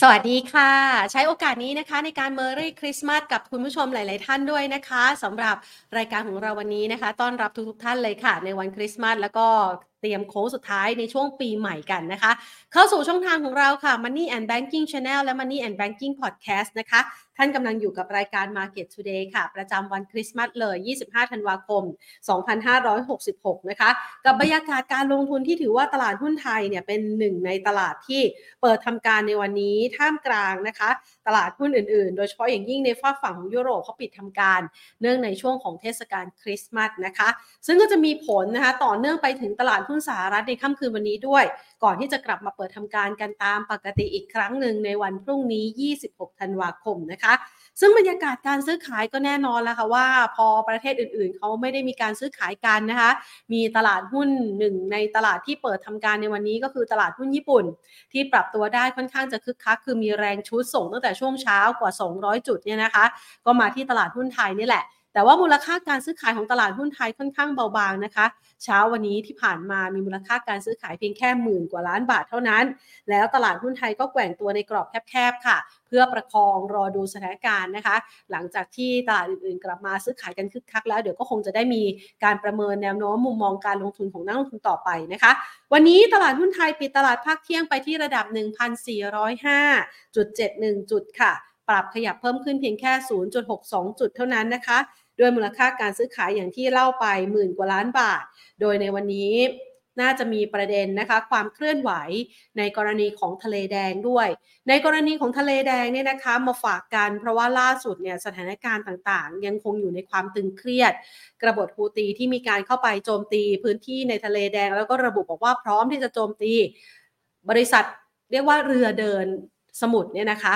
สวัสดีค่ะ ใช้โอกาสนี้นะคะในการเมอรี่คริสต์มาสกับคุณผู้ชมหลาย ๆ ท่านด้วยนะคะสำหรับรายการของเราวันนี้นะคะ ต้อนรับทุก ๆ ท่านเลยค่ะ ในวันคริสต์มาสแล้วก็เตรียมโค้งสุดท้ายในช่วงปีใหม่กันนะคะ เข้าสู่ช่องทางของเราค่ะ Money and Banking Channel และ Money and Banking Podcast นะคะ ท่านกำลังอยู่กับรายการ Market Today ค่ะ ประจำวันคริสต์มาสเลย 25 ธันวาคม 2566 นะคะ กับบรรยากาศการลงทุนที่ถือว่าตลาดหุ้นไทยเนี่ยเป็นหนึ่งในตลาดที่เปิดทำการในวันนี้ท่ามกลางนะคะ ตลาดหุ้นอื่นๆ โดยเฉพาะอย่างยิ่งในฝากฝั่งของยุโรปเขาปิดทำการเนื่องในช่วงของเทศกาลคริสต์มาสนะคะ ซึ่งก็จะมีผลนะคะต่อเนื่องไปถึงตลาดหุ้นสหรัฐในค่ำคืนวันนี้ด้วย ก่อนที่จะกลับมาเปิดทำการกันตามปกติอีกครั้งหนึ่งในวันพรุ่งนี้ 26 ธันวาคมนะคะ ซึ่งบรรยากาศการซื้อขายก็แน่นอนแล้วค่ะว่า พอประเทศอื่นๆ เขาไม่ได้มีการซื้อขายกันนะคะ มีตลาดหุ้นหนึ่งในตลาดที่เปิดทำการในวันนี้ก็คือตลาดหุ้นญี่ปุ่น ที่ปรับตัวได้ค่อนข้างจะคึกคักคือมีแรงชุดส่งตั้งแต่ช่วงเช้ากว่า 200 จุดเนี่ยนะคะ ก็มาที่ตลาดหุ้นไทยนี่แหละ แต่ว่ามูลค่าการซื้อขายของตลาดหุ้นไทยค่อนข้างเบาบางนะคะ เช้าวันนี้ที่ผ่านมามีมูลค่าการซื้อขายเพียงแค่หมื่นกว่าล้านบาทเท่านั้น แล้วตลาดหุ้นไทยก็แกว่งตัวในกรอบแคบๆค่ะ เพื่อประคองรอดูสถานการณ์นะคะ หลังจากที่ตลาดอื่นๆ กลับมาซื้อขายกันคึกคักแล้วเดี๋ยวก็คงจะได้มีการประเมินแนวโน้มมุมมองการลงทุนของนักลงทุนต่อไปนะคะ วันนี้ตลาดหุ้นไทยปิดตลาดภาคเที่ยงไปที่ระดับ 1,405.71 จุดค่ะ ปรับขยับเพิ่มขึ้นเพียงแค่ 0.62 จุดเท่านั้นนะคะ ด้วยมูลค่าการซื้อขายอย่างที่เล่าไปหมื่นกว่าล้านบาท โดยในวันนี้น่าจะมีประเด็นนะคะความเคลื่อนไหวในกรณีของทะเลแดงด้วย ในกรณีของทะเลแดงเนี่ยนะคะมาฝากกันเพราะว่าล่าสุดเนี่ยสถานการณ์ต่างๆ ยังคงอยู่ในความตึงเครียด กระบฏฮูตีที่มีการเข้าไปโจมตีพื้นที่ในทะเลแดง แล้วก็ระบุบอกว่าพร้อมที่จะโจมตี บริษัทเรียกว่าเรือเดินสมุทรเนี่ยนะคะ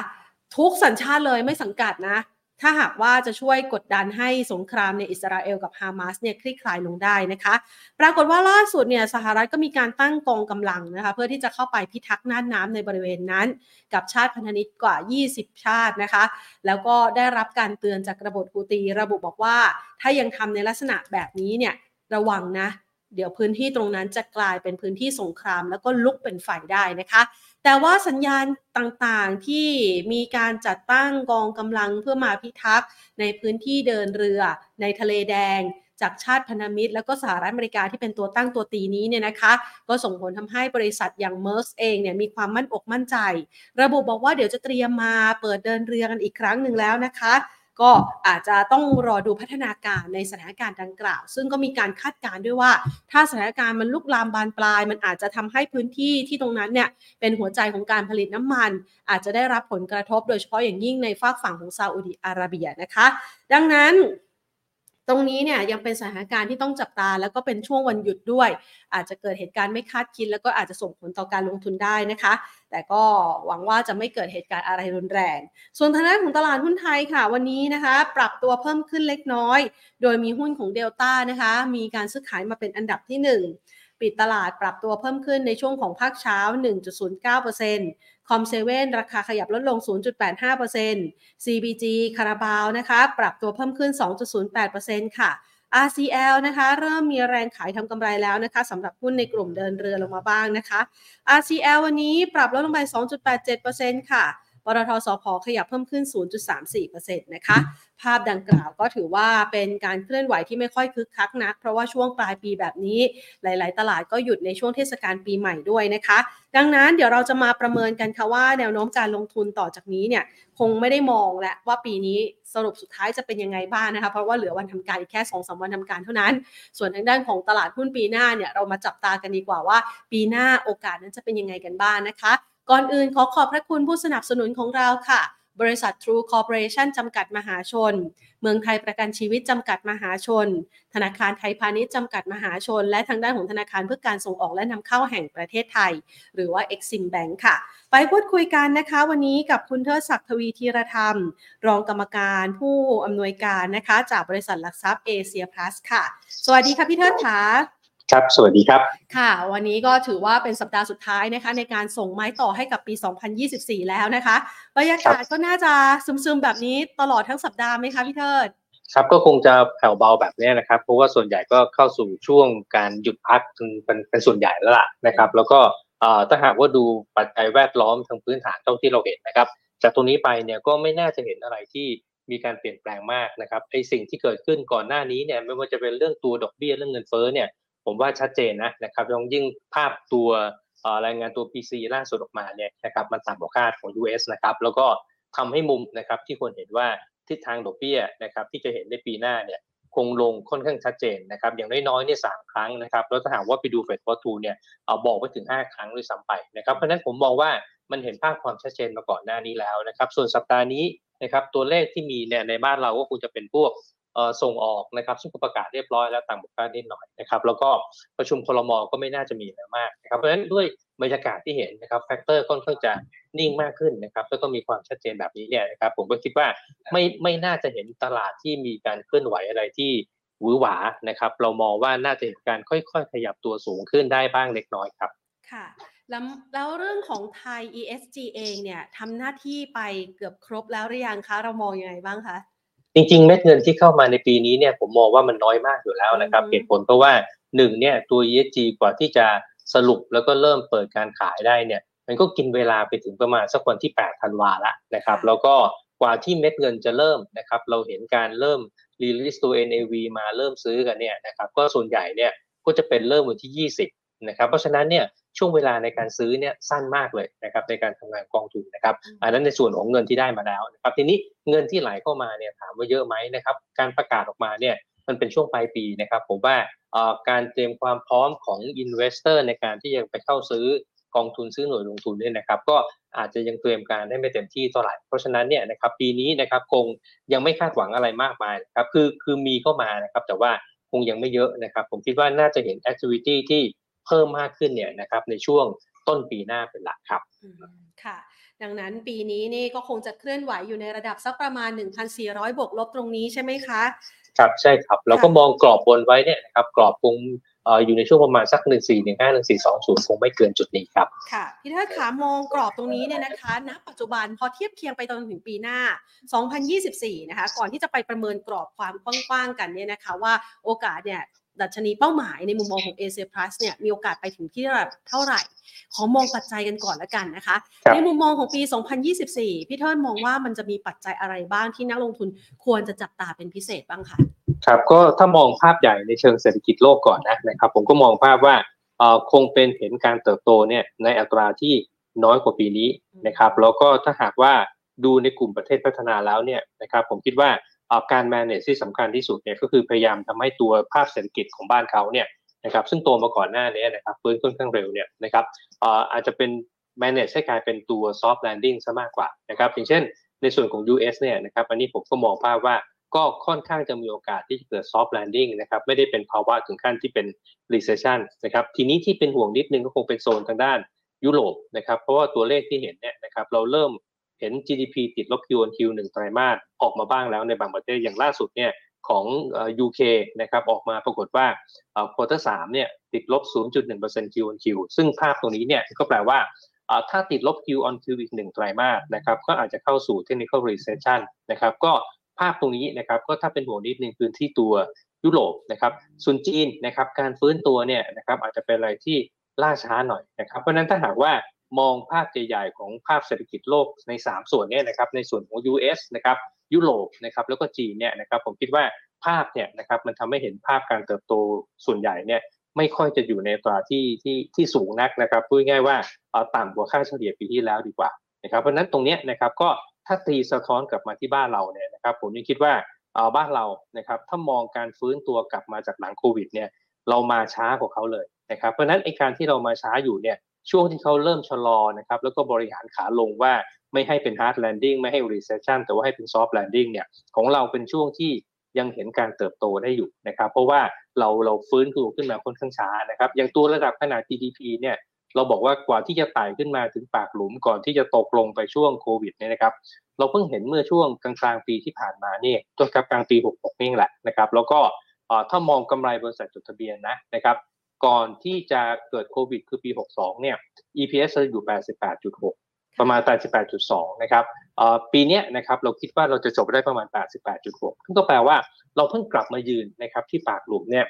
ทุกสัญชาติเลยไม่สังกัดนะ ถ้าหากว่าจะช่วยกดดันให้สงครามในอิสราเอลกับฮามาสเนี่ยคลี่คลายลงได้นะคะ ปรากฏว่าล่าสุดเนี่ยสหรัฐก็มีการตั้งกองกำลังนะคะเพื่อที่จะเข้าไปพิทักษ์น่านน้ำในบริเวณนั้น กับชาติพันธมิตรกว่า 20 ชาตินะคะ แล้วก็ได้รับการเตือนจากกระบฏฮูตี ระบุบอกว่า ถ้ายังทำในลักษณะแบบนี้เนี่ยระวังนะเดี๋ยวพื้นที่ตรงนั้นจะกลายเป็นพื้นที่สงคราม แล้วก็ลุกเป็นไฟได้นะคะ แต่ว่าสัญญาณต่างๆที่มีการจัดตั้งกองกำลังเพื่อมาพิทักษ์ในพื้นที่เดินเรือในทะเลแดงจากชาติพันธมิตร แล้วก็สหรัฐอเมริกาที่เป็นตัวตั้งตัวตีนี้เนี่ยนะคะ ก็ส่งผลทำให้บริษัทอย่างเมอร์สเองเนี่ยมีความมั่นอกมั่นใจ ระบุบอกว่าเดี๋ยวจะเตรียมมาเปิดเดินเรือกันอีกครั้งหนึ่งแล้วนะคะ ก็อาจจะต้องรอดูพัฒนาการในสถานการณ์ดังกล่าว ซึ่งก็มีการคาดการณ์ด้วยว่า ถ้าสถานการณ์มันลุกลามบานปลาย มันอาจจะทำให้พื้นที่ที่ตรงนั้นเนี่ยเป็นหัวใจของการผลิตน้ำมัน อาจจะได้รับผลกระทบโดยเฉพาะอย่างยิ่งในฝากฝั่งของซาอุดิอาระเบียนะคะ ดังนั้น ตรงนี้เนี่ยยังเป็นสถานการณ์ที่ต้องจับตา แล้วก็เป็นช่วงวันหยุดด้วย อาจจะเกิดเหตุการณ์ไม่คาดคิด แล้วก็อาจจะส่งผลต่อการลงทุนได้นะคะ แต่ก็หวังว่าจะไม่เกิดเหตุการณ์อะไรรุนแรง ส่วนทางด้านของตลาดหุ้นไทยค่ะ วันนี้นะคะ ปรับตัวเพิ่มขึ้นเล็กน้อย โดยมีหุ้นของเดลต้านะคะ มีการซื้อขายมาเป็นอันดับที่ 1ปิดตลาดปรับตัวเพิ่มขึ้นในช่วงของภาคเช้า 1.09% คอมเซเว่นราคาขยับลดลง 0.85% CBG คาราบาวนะคะ ปรับตัวเพิ่มขึ้น 2.08%ค่ะ RCL นะคะเริ่มมีแรงขายทำกำไรแล้วนะคะสำหรับหุ้นในกลุ่มเดินเรือลงมาบ้างนะคะ RCL วันนี้ปรับลดลงไป 2.87%ค่ะ ปตทสพขยับเพิ่มขึ้น 0.34%นะคะ ภาพดังกล่าวก็ถือว่าเป็นการเคลื่อนไหวที่ไม่ค่อยคึกคักนัก เพราะว่าช่วงปลายปีแบบนี้หลาย ๆ ตลาดก็หยุดในช่วงเทศกาลปีใหม่ด้วยนะคะ ดังนั้นเดี๋ยวเราจะมาประเมินกันค่ะว่าแนวโน้มการลงทุนต่อจากนี้เนี่ยคงไม่ได้มองแล้วว่าปีนี้สรุปสุดท้ายจะเป็นยังไงบ้างนะคะ เพราะว่าเหลือวันทำการอีกแค่2อสวันทำการเท่านั้น ส่วนทางด้านของตลาดหุ้นปีหน้าเนี่ยเรามาจับตากันดีกว่าว่า ปีหน้าโอกาสนั้นจะเป็นยังไงกันบ้างนะคะ ก่อนอื่นขอขอบพระคุณผู้สนับสนุนของเราค่ะ บริษัท True Corporation จำกัดมหาชน เมืองไทยประกันชีวิตจำกัดมหาชน ธนาคารไทยพาณิชย์จำกัดมหาชน และทางด้านของธนาคารเพื่อการส่งออกและนำเข้าแห่งประเทศไทย หรือว่า Exim Bank ค่ะ ไปพูดคุยกันนะคะ วันนี้กับคุณเทิดศักดิ์ทวีธีรธรรม รองกรรมการผู้อำนวยการนะคะ จากบริษัทหลักทรัพย์เอเชียพลัสค่ะ สวัสดีค่ะพี่เทิดค่ะ ครับ สวัสดีครับ ค่ะ วันนี้ก็ถือว่าเป็นสัปดาห์สุดท้ายนะคะ ในการส่งไม้ต่อให้กับปี 2024 แล้วนะคะบรรยากาศก็น่าจะซึมๆแบบนี้ตลอดทั้งสัปดาห์ไหมคะพี่เทิดครับก็คงจะแผ่วเบาแบบนี้นะครับ เพราะว่าส่วนใหญ่ก็เข้าสู่ช่วงการหยุดพักเป็นเป็นส่วนใหญ่แล้วล่ะนะครับ แล้วก็ถ้าหากว่าดูปัจจัยแวดล้อมทางพื้นฐานเท่าที่เราเห็นนะครับ จากตรงนี้ไปเนี่ยก็ไม่น่าจะเห็นอะไรที่มีการเปลี่ยนแปลงมากนะครับไอสิ่งที่เกิดขึ้นก่อนหน้านี้เนี่ยไม่ว่าจะเป็นเรื่องตัวดอกเบี้ยเรื่องเงินเฟ้อเนี่ย ผมว่าชัดเจนนะนะครับยองยิ่งภาพตัวรายงานตัว PC ล่าสุดออกมาเนี่ยนะครับมันต่ำกว่าคาดของ US นะครับแล้วก็ทำให้มุมนะครับที่คนเห็นว่าทิศทางดอกเบี้ยนะครับที่จะเห็นในปีหน้าเนี่ยคงลงค่อนข้างชัดเจนนะครับอย่างน้อยๆเนี่ยสามครั้งนะครับแล้วถ้าหากว่าไปดู FedWatch Tool เนี่ยเอาบอกไปถึง 5 ครั้งด้วยซ้ำไปนะครับเพราะนั้นผมมองว่ามันเห็นภาพความชัดเจนมาก่อนหน้านี้แล้วนะครับส่วนสัปดาห์นี้นะครับตัวเลขที่มีเนี่ยในบ้านเราก็คงจะเป็นพวก ส่งออกนะครับซึ่งประกาศเรียบร้อยแล้วต่างบุคคลนิดหน่อยนะครับแล้วก็ประชุมครม.ก็ไม่น่าจะมีอะไรมากนะครับเพราะฉะนั้นด้วยบรรยากาศที่เห็นนะครับ factor ค่อนข้างจะนิ่งมากขึ้นนะครับแล้วก็มีความชัดเจนแบบนี้เนี่ยนะครับผมก็คิดว่าไม่ไม่น่าจะเห็นตลาดที่มีการเคลื่อนไหวอะไรที่หวือหวานะครับเรามองว่าน่าจะเห็นการค่อยๆ ขยับตัวสูงขึ้นได้บ้างเล็กน้อยครับค่ะแล้วแล้วเรื่องของไทย ESG เองเนี่ยทำหน้าที่ไปเกือบครบแล้วหรือยังคะ เรามองยังไงบ้างคะ จริงๆ เม็ดเงินที่เข้ามาในปีนี้เนี่ยผมมองว่ามันน้อยมากอยู่แล้วนะครับเหตุผลเพราะว่าหนึ่งเนี่ยตัว ESG กว่าที่จะสรุปแล้วก็เริ่มเปิดการขายได้เนี่ยมันก็กินเวลาไปถึงประมาณสักวันที่8ธันวาละนะครับแล้วก็กว่าที่เม็ดเงินจะเริ่มนะครับเราเห็นการเริ่มรีลิสตัว NAV มาเริ่มซื้อกันเนี่ยนะครับก็ส่วนใหญ่เนี่ยก็จะเป็นเริ่มวันที่ 20นะครับเพราะฉะนั้นเนี่ย ช่วงเวลาในการซื้อเนี่ยสั้นมากเลยนะครับในการทำงานกองทุนนะครับอันนั้นในส่วนของเงินที่ได้มาแล้วนะครับทีนี้เงินที่ไหลเข้ามาเนี่ยถามว่าเยอะไหมนะครับการประกาศออกมาเนี่ยมันเป็นช่วงปลายปีนะครับผมว่าการเตรียมความพร้อมของ investor ในการที่จะไปเข้าซื้อกองทุนซื้อหน่วยลงทุนเนี่ยนะครับก็อาจจะยังเตรียมการได้ไม่เต็มที่เท่าไหร่เพราะฉะนั้นเนี่ยนะครับปีนี้นะครับคงยังไม่คาดหวังอะไรมากมายครับคือคือมีเข้ามานะครับแต่ว่าคงยังไม่เยอะนะครับผมคิดว่าน่าจะเห็น activity ที่ เพิ่มมากขึ้นเนี่ยนะครับในช่วงต้นปีหน้าเป็นหลักครับค่ะ ดังนั้นปีนี้นี่ก็คงจะเคลื่อนไหวอยู่ในระดับสักประมาณ 1,400 บวกลบตรงนี้ใช่ไหมคะ ครับใช่ครับ เราก็มองกรอบบนไว้เนี่ยนะครับกรอบคงอยู่ในช่วงประมาณสัก 1 4 1 5 1 4 2 0 คงไม่เกินจุดนี้ครับ ค่ะ พี่เทิดขามองกรอบตรงนี้เนี่ยนะคะณปัจจุบันพอเทียบเคียงไปตอนถึงปีหน้า 2024 นะคะ ก่อนที่จะไปประเมินกรอบความกว้างๆกันเนี่ยนะคะ ว่าโอกาสเนี่ยดัชนีเป้าหมายในมุมมองของ a อ Plus เนี่ยมีโอกาสไปถึงที่ระดับเท่าไหร่ ขอมองปัจจัยกันก่อนละกันนะคะ ในมุมมองของปี 2024 พี่เทิดมองว่ามันจะมีปัจจัยอะไรบ้างที่นักลงทุนควรจะจับตาเป็นพิเศษบ้างคะครับก็ถ้ามองภาพใหญ่ในเชิงเศรษฐกิจโลกก่อนนะนะครับ ผมก็มองภาพว่าคงเป็นเห็นการเติบโตเนี่ยในอัตราที่น้อยกว่าปีนี้นะครับ แล้วก็ถ้าหากว่าดูในกลุ่มประเทศพัฒนาแล้วเนี่ยนะครับ ผมคิดว่า การ manage ที่สำคัญที่สุดเนี่ยก็คือพยายามทำให้ตัวภาพเศรษฐกิจของบ้านเขาเนี่ยนะครับซึ่งโตมาก่อนหน้านี้นะครับฟื้นค่อนข้างเร็วเนี่ยนะครับอาจจะเป็น manage ให้กลายเป็นตัว soft landing ซะมากกว่านะครับอย่างเช่น ในส่วนของ US เนี่ยนะครับอันนี้ผมก็มองภาพว่าก็ค่อนข้างจะมีโอกาสที่จะเกิด soft landing นะครับไม่ได้เป็นภาวะถึงขั้นที่เป็น recession นะครับทีนี้ที่เป็นห่วงนิดนึงก็คงเป็นโซนทางด้านยุโรปนะครับเพราะว่าตัวเลขที่เห็นเนี่ยนะครับเราเริ่ม เห็น GDP ติดลบ Q on Q หนึ่งไตรมาสออกมาบ้างแล้วในบางประเทศอย่างล่าสุดเนี่ยของ UK นะครับออกมาปรากฏว่าควอเตอร์สามเนี่ยติดลบ 0.1% Q on Q ซึ่งภาพตรงนี้เนี่ยก็แปลว่าถ้าติดลบ Q on Q อีกหนึ่งไตรมาสนะครับก็อาจจะเข้าสู่ technical recession นะครับก็ภาพตรงนี้นะครับก็ถ้าเป็นห่วงนิดนึงคือที่ตัวยุโรปนะครับส่วนจีนนะครับการฟื้นตัวเนี่ยนะครับอาจจะเป็นอะไรที่ล่าช้าหน่อยนะครับเพราะนั้นถ้าหากว่า มองภาพใหญ่ๆของภาพเศรษฐกิจโลกใน 3 ส่วนนี้นะครับในส่วนของ US นะครับยุโรปนะครับแล้วก็จีนเนี่ยนะครับผมคิดว่าภาพเนี่ยนะครับมันทำให้เห็นภาพการเติบโตส่วนใหญ่เนี่ยไม่ค่อยจะอยู่ในตราที่ที่ที่สูงนักนะครับพูดง่ายว่าต่ำกว่าค่าเฉลี่ยปีที่แล้วดีกว่านะครับเพราะนั้นตรงนี้นะครับก็ถ้าตีสะท้อนกลับมาที่บ้านเราเนี่ยนะครับผมยังคิดว่าเอาบ้านเรานะครับถ้ามองการฟื้นตัวกลับมาจากหลังโควิดเนี่ยเรามาช้ากว่าเขาเลยนะครับเพราะนั้นไอการที่เรามาช้าอยู่เนี่ย ช่วงที่เขาเริ่มชะลอนะครับแล้วก็บริหารขาลงว่าไม่ให้เป็น hard landing ไม่ให้ recession แต่ว่าให้เป็น soft landing เนี่ยของเราเป็นช่วงที่ยังเห็นการเติบโตได้อยู่นะครับ เพราะว่าเราเราฟื้นตัวขึ้นมาค่อนข้างช้านะครับอย่างตัวระดับขนาด GDP เนี่ยเราบอกว่ากว่าที่จะไต่ขึ้นมาถึงปากหลุมก่อนที่จะตกลงไปช่วงโควิดเนี่ยนะครับ เราเพิ่งเห็นเมื่อช่วงกลางกลางปีที่ผ่านมาเนี่ยจนกับกลางปี 66นี่แหละนะครับ แล้วก็ถ้ามองกำไรบริษัทจดทะเบียนนะนะครับ ก่อนที่จะเกิดโควิด คือปี 62 เนี่ย EPS จะอยู่ 88.6 ประมาณ 88.2 นะครับปีนี้นะครับเราคิดว่าเราจะจบได้ประมาณ 88.6 ซึ่งก็แปลว่าเราเพิ่งกลับมายืนนะครับที่ปากหลุมเนี่ย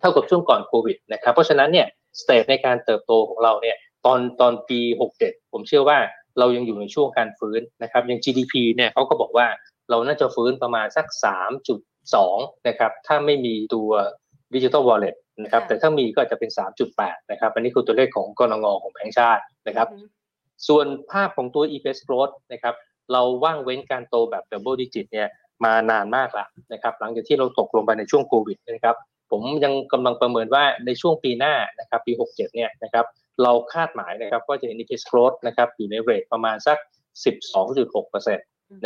เท่ากับช่วงก่อนโควิดนะครับ เพราะฉะนั้นเนี่ยสเตจในการเติบโตของเราเนี่ยตอนตอนปี 67 ผมเชื่อว่าเรายังอยู่ในช่วงการฟื้นนะครับอย่าง GDP เนี่ยเขาก็บอกว่าเราน่าจะฟื้นประมาณสัก 3.2 นะครับถ้าไม่มีตัว ดิจิทัลวอลเล็ตนะครับแต่ถ้ามีก็จะเป็น 3.8 นะครับ อันนี้คือตัวเลขของกรงงของแบงก์ชาตินะครับ ส่วนภาพของตัว EPS growth นะครับเราว่างเว้นการโตแบบ double digit เนี่ยมานานมากแล้วนะครับหลังจากที่เราตกลงไปในช่วงโควิดนะครับผมยังกำลังประเมินว่าในช่วงปีหน้านะครับปี 67 เนี่ยนะครับเราคาดหมายนะครับว่าจะเห็น EPS growth นะครับอยู่ในเรทประมาณสัก 12.6%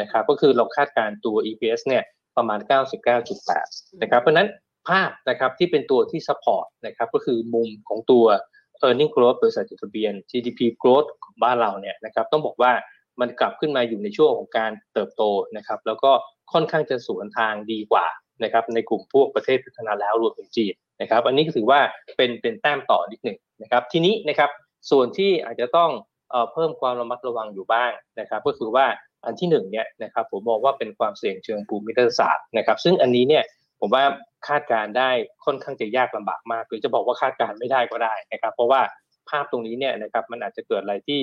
นะครับก็คือเราคาดการตัว EPS เนี่ยประมาณ 99.8 นะครับเพราะนั้น ภาพนะครับที่เป็นตัวที่ support นะครับก็คือมุมของตัว e a r n i n g growth บริษัทจดทะเบียน GDP growth ของบ้านเราเนี่ยนะครับต้องบอกว่ามันกลับขึ้นมาอยู่ในช่วงของการเติบโตนะครับแล้วก็ค่อนข้างจะสวนทางดีกว่านะครับในกลุ่มพวกประเทศพัฒนาแล้วรวมถึงจีนนะครับอันนี้ก็ถือว่าเป็นเป็นแต้มต่อนิดหนึ่งนะครับทีนี้นะครับส่วนที่อาจจะต้องเพิ่มความระมัดระวังอยู่บ้างนะครับก็คือว่าอันที่หนึ่งเนี่ยนะครับผมมองว่าเป็นความเสี่ยงเชิงภูมิรัฐศาสตร์นะครับซึ่งอันนี้เนี่ย ผมว่าคาดการได้ค่อนข้างจะยากลำบากมากหรือจะบอกว่าคาดการไม่ได้ก็ได้นะครับเพราะว่าภาพตรงนี้เนี่ยนะครับมันอาจจะเกิดอะไรที่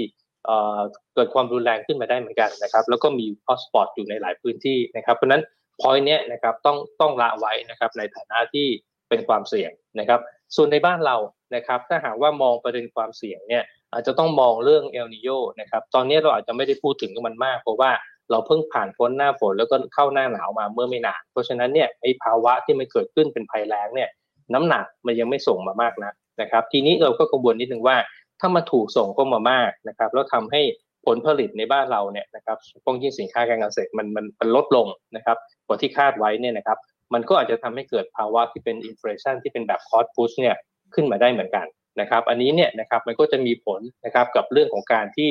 เกิดความรุนแรงขึ้นมาได้เหมือนกันนะครับแล้วก็มีฮอสปอตอยู่ในหลายพื้นที่นะครับเพราะนั้นพอยเนี้ยนะครับต้องต้องละไว้นะครับในฐานะที่เป็นความเสี่ยงนะครับส่วนในบ้านเรานะครับถ้าหากว่ามองประเด็นความเสี่ยงเนี่ยอาจจะต้องมองเรื่องเอลนิโยนะครับตอนนี้เราอาจจะไม่ได้พูดถึงมันมาก เพราะว่า เราเพิ่งผ่านพ้นหน้าฝนแล้วก็เข้าหน้าหนาวมาเมื่อไม่นาน เพราะฉะนั้นเนี่ยไอ้ภาวะที่มันเกิดขึ้นเป็นภัยแล้งเนี่ยน้ำหนักมันยังไม่ส่งมามากนะนะครับ ทีนี้เราก็กังวลนิดนึงว่า ถ้ามาถูกส่งเข้ามามากนะครับแล้วทำให้ผลผลิตในบ้านเราเนี่ยนะครับพวกยิ่งสินค้าการเกษตรมันมันมันลดลงนะครับกว่าที่คาดไว้เนี่ยนะครับ มันก็อาจจะทำให้เกิดภาวะที่เป็น inflation ที่เป็นแบบ cost push เนี่ยขึ้นมาได้เหมือนกัน นะครับอันนี้เนี่ยนะครับมันก็จะมีผลนะครับกับเรื่องของการที่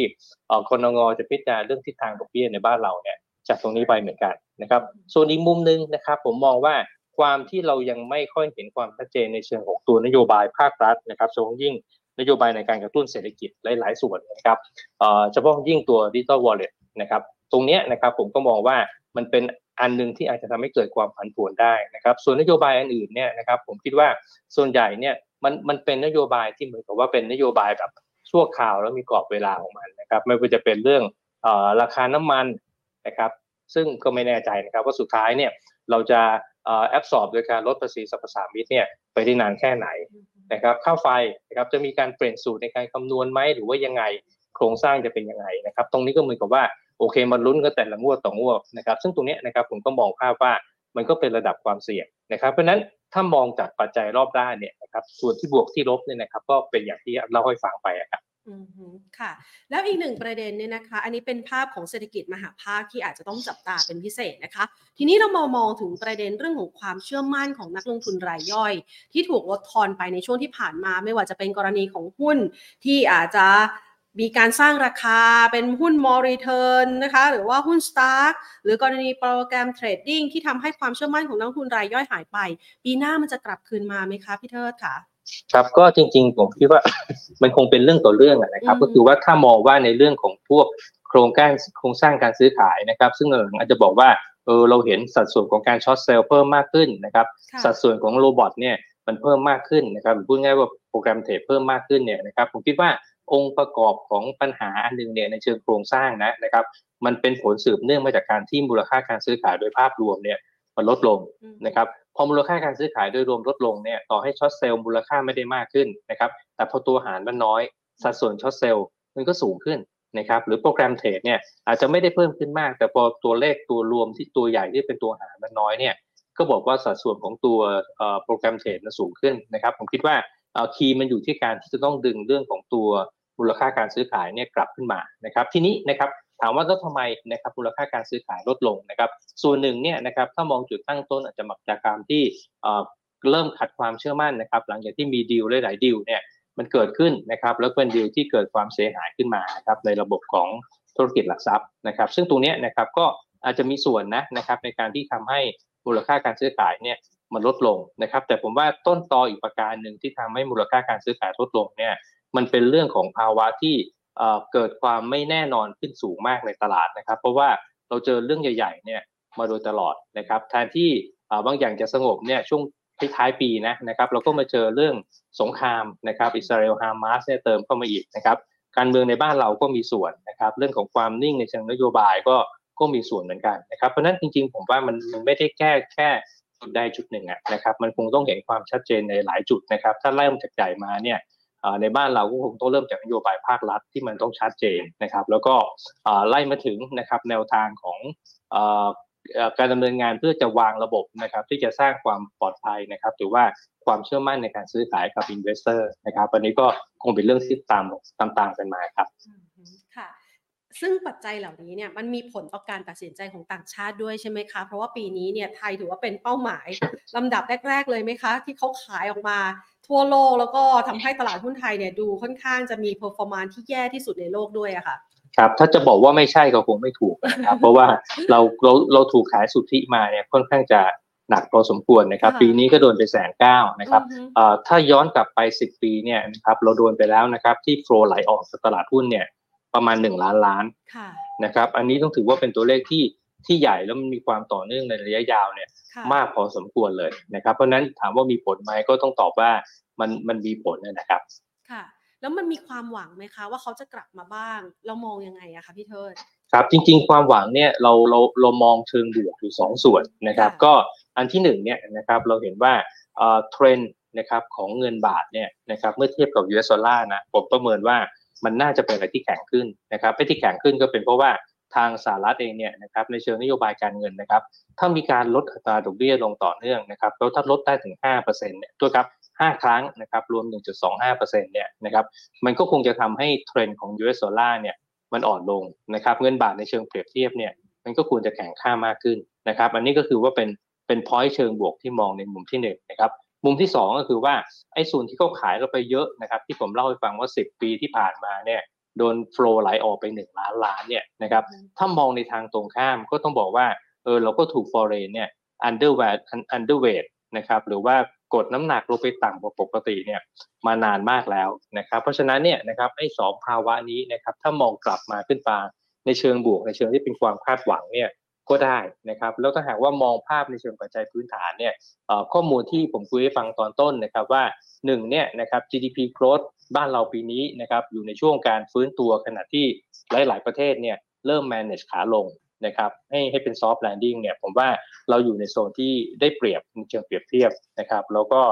คนงจะพิจารณาเรื่องทิศทางดอกเบี้ยในบ้านเราเนี่ยจากตรงนี้ไปเหมือนกันนะครับส่วนอีกมุมหนึ่งนะครับผมมองว่าความที่เรายังไม่ค่อยเห็นความชัดเจนในเชิงของตัวนโยบายภาครัฐนะครับโดยยิ่งนโยบายในการกระตุ้นเศรษฐกิจหลาย ๆ ส่วนนะครับเฉพาะยิ่งตัวดิจิตอลวอลเล็ตนะครับตรงนี้นะครับผมก็มองว่ามันเป็นอันหนึ่งที่อาจจะทำให้เกิดความผันผวนได้นะครับ ส่วนนโยบายอันอื่นเนี่ยนะครับผมคิดว่าส่วนใหญ่เนี่ย มันมันเป็นนโยบายที่เหมือนกับว่าเป็นนโยบายแบบชั่วคราวแล้วมีกรอบเวลาของมันนะครับ ไม่ว่าจะเป็นเรื่องราคาน้ำมันนะครับ ซึ่งก็ไม่แน่ใจนะครับ ว่าสุดท้ายเนี่ยเราจะแอบสอบโดยการลดภาษีสรรพสามิตเนี่ยไปได้นานแค่ไหนนะครับค่าไฟนะครับจะมีการเปลี่ยนสูตรในการคำนวณไหมหรือว่ายังไงโครงสร้างจะเป็นยังไงนะครับ ตรงนี้ก็เหมือนกับว่าโอเคมันลุ้นก็แต่ละงวดต่องวดนะครับ ซึ่งตรงนี้นะครับผมก็มองภาพว่ามันก็เป็นระดับความเสี่ยงนะครับ เพราะนั้น ถ้ามองจากปัจจัยรอบด้านเนี่ยนะครับส่วนที่บวกที่ลบเนี่ยนะครับ ก็เป็นอย่างที่เล่าให้ฟังไปครับค่ะ แล้วอีกหนึ่งประเด็นเนี่ยนะคะ อันนี้เป็นภาพของเศรษฐกิจมหภาคที่อาจจะต้องจับตาเป็นพิเศษนะคะ ทีนี้เรามามองถึงประเด็นเรื่องของความเชื่อมั่นของนักลงทุนรายย่อย ที่ถูกลดทอนไปในช่วงที่ผ่านมา ไม่ว่าจะเป็นกรณีของหุ้นที่อาจจะ มีการสร้างราคาเป็นหุ้น MORE return นะคะหรือว่าหุ้น STARK หรือกรณี program trading ที่ทำให้ความเชื่อมั่นของนักลงทุนรายย่อยหายไป ปีหน้ามันจะกลับคืนมาไหมคะพี่เทิดค่ะครับก็จริงๆ ผมคิดว่ามันคงเป็นเรื่องต่อเรื่องนะครับ ก็คือว่าถ้ามองว่าในเรื่องของพวกโครงการโครงสร้างการซื้อขายนะครับ ซึ่งอาจจะบอกว่าเออเราเห็นสัดส่วนของการ short sell เพิ่มมากขึ้นนะครับ สัดส่วนของ robot เนี่ยมันเพิ่มมากขึ้นนะครับพูดง่ายว่า program trade เพิ่มมากขึ้นเนี่ยนะครับผมคิดว่า องค์ประกอบของปัญหาอันหนึ่งเนี่ยในเชิงโครงสร้างนะนะครับ มันเป็นผลสืบเนื่องมาจากการที่มูลค่าการซื้อขายโดยภาพรวมเนี่ยมันลดลงนะครับพอมูลค่าการซื้อขายโดยรวมลดลงเนี่ยต่อให้ short sell มูลค่าไม่ได้มากขึ้นนะครับแต่พอตัวหารมันน้อยสัดส่วน short sell มันก็สูงขึ้นนะครับหรือ program trade เนี่ยอาจจะไม่ได้เพิ่มขึ้นมาก แต่พอตัวเลขตัวรวมที่ตัวใหญ่ที่เป็นตัวหารมันน้อยเนี่ยก็บอกว่าสัดส่วนของตัว program trade มันสูงขึ้นนะครับผมคิดว่า key มันอยู่ที่การที่จะต้องดึงเรื่องของตัว มูลค่าการซื้อขายเนี่ยกลับขึ้นมานะครับ ทีนี้นะครับถามว่าแล้วทำไมนะครับมูลค่าการซื้อขายลดลงนะครับ ส่วนหนึ่งเนี่ยนะครับถ้ามองจุดตั้งต้นอาจจะมาจากการที่เริ่มขัดความเชื่อมั่นนะครับ หลังจากที่มีดีลหลายดีลเนี่ยมันเกิดขึ้นนะครับ แล้วเป็นดีลที่เกิดความเสียหายขึ้นมาครับในระบบของธุรกิจหลักทรัพย์นะครับ ซึ่งตรงนี้นะครับก็อาจจะมีส่วนนะนะครับในการที่ทำให้มูลค่าการซื้อขายเนี่ยมันลดลงนะครับ แต่ผมว่าต้นตออีกประการหนึ่งที่ทำให้มูลค่าการซื้อขายลดลงเนี่ย มันเป็นเรื่องของภาวะที่เกิดความไม่แน่นอนขึ้นสูงมากในตลาดนะครับ เพราะว่าเราเจอเรื่องใหญ่ๆเนี่ยมาโดยตลอดนะครับแทนที่บางอย่างจะสงบเนี่ยช่วงท้ายปีนะนะครับเราก็มาเจอเรื่องสงครามนะครับอิสราเอลฮามาสเนี่ยเติมเข้ามาอีกนะครับการเมืองในบ้านเราก็มีส่วนนะครับเรื่องของความนิ่งในเชิงนโยบายก็ก็มีส่วนเหมือนกันนะครับเพราะนั้นจริงๆ ผมว่ามันมันไม่ได้แก้แค่จุดใดจุดหนึ่งนะครับมันคงต้องเห็นความชัดเจนในหลายจุดนะครับถ้าไล่มาจากใหญ่มาเนี่ย ในบ้านเราก็คงต้องเริ่มจากนโยบายภาครัฐที่มันต้องชัดเจนนะครับ แล้วก็ไล่มาถึงนะครับแนวทางของการดำเนินงานเพื่อจะวางระบบนะครับ ที่จะสร้างความปลอดภัยนะครับ หรือว่าความเชื่อมั่นในการซื้อขายกับ investor นะครับวันนี้ก็คงเป็นเรื่องที่ตามตามตามกันมาครับค่ะซึ่งปัจจัยเหล่านี้เนี่ยมันมีผลต่อการตัดสินใจของต่างชาติด้วยใช่ไหมคะเพราะว่าปีนี้เนี่ยไทยถือว่าเป็นเป้าหมายลำดับแรก ๆ เลยไหมคะ ที่เขาขายออกมา ทั่วโลกแล้วก็ทำให้ตลาดหุ้นไทยเนี่ยดูค่อนข้างจะมี performance ที่แย่ที่สุดในโลกด้วยอะค่ะครับถ้าจะบอกว่าไม่ใช่ก็คงไม่ถูกนะครับ เพราะว่าเราเราเราถูกขายสุทธิมาเนี่ยค่อนข้างจะหนักพอสมควรนะครับ ปีนี้ก็โดนไปแสนเก้านะครับถ้าย้อนกลับไปสิบปีเนี่ยนะครับเราโดนไปแล้วนะครับที่ flow ไหลออกจากตลาดหุ้นเนี่ยประมาณหนึ่งล้านล้านนะครับ อันนี้ต้องถือว่าเป็นตัวเลขที่ที่ใหญ่แล้วมันมีความต่อเนื่องในระยะยาวเนี่ย มากพอสมควรเลยนะครับ เพราะนั้นถามว่ามีผลไหมก็ต้องตอบว่ามันมันมีผลนะครับ ค่ะ แล้วมันมีความหวังไหมคะ ว่าเขาจะกลับมาบ้าง เรามองยังไงอะคะพี่เทิดครับจริงๆ ความหวังเนี่ยเราเราเรามองเชิงบวกอยู่สองส่วนนะครับ ก็อันที่หนึ่งเนี่ยนะครับเราเห็นว่าเทรนด์นะครับของเงินบาทเนี่ยนะครับเมื่อเทียบกับ US ดอลลาร์นะผมประเมินว่ามันน่าจะเป็นอะไรที่แข็งขึ้นนะครับไม่ที่แข็งขึ้นก็เป็นเพราะว่า ทางสหรัฐเองเนี่ยนะครับในเชิงนโยบายการเงินนะครับ ถ้ามีการลดอัตราดอกเบี้ยลงต่อเนื่องนะครับแล้วถ้าลดได้ถึง5%เนี่ยตัวครับ5 ครั้งนะครับรวม 1.25%เนี่ยนะครับมันก็คงจะทำให้เทรนด์ของ US ดอลลาร์เนี่ยมันอ่อนลงนะครับเงินบาทในเชิงเปรียบเทียบเนี่ยมันก็ควรจะแข็งค่ามากขึ้นนะครับอันนี้ก็คือว่าเป็นเป็น point เชิงบวกที่มองในมุมที่1นนะครับมุมที่ 2 ก็คือว่าไอ้ส่วนที่เขาขายเราไปเยอะนะครับที่ผมเล่าให้ฟังว่า 10 ปีที่ผ่านมาเนี่ย โดนโฟล์ไหลออกไป1ล้านล้านเนี่ยนะครับถ้ามองในทางตรงข้ามก็ต้องบอกว่าเออเราก็ถูกฟอร์เรนเนี่ย underweight underweight นะครับหรือว่ากดน้ำหนักลงไปต่ำกว่าปกติเนี่ยมานานมากแล้วนะครับเพราะฉะนั้นเนี่ยนะครับไอ้สองภาวะนี้นะครับถ้ามองกลับมาขึ้นมาในเชิงบวกในเชิงที่เป็นความคาดหวังเนี่ยก็ได้นะครับแล้วถ้าหากว่ามองภาพในเชิงปัจจัยพื้นฐานเนี่ยข้อมูลที่ผมคุยให้ฟังตอนต้นนะครับว่า1เนี่ยนะครับ GDP growth บ้านเราปีนี้นะครับอยู่ในช่วงการฟื้นตัวขณะที่หลาย ๆ ประเทศเนี่ยเริ่ม manage ขาลงนะครับให้ให้เป็น soft landing เนี่ยผมว่าเราอยู่ในโซนที่ได้เปรียบเชิงเปรียบเทียบนะครับแล้วก็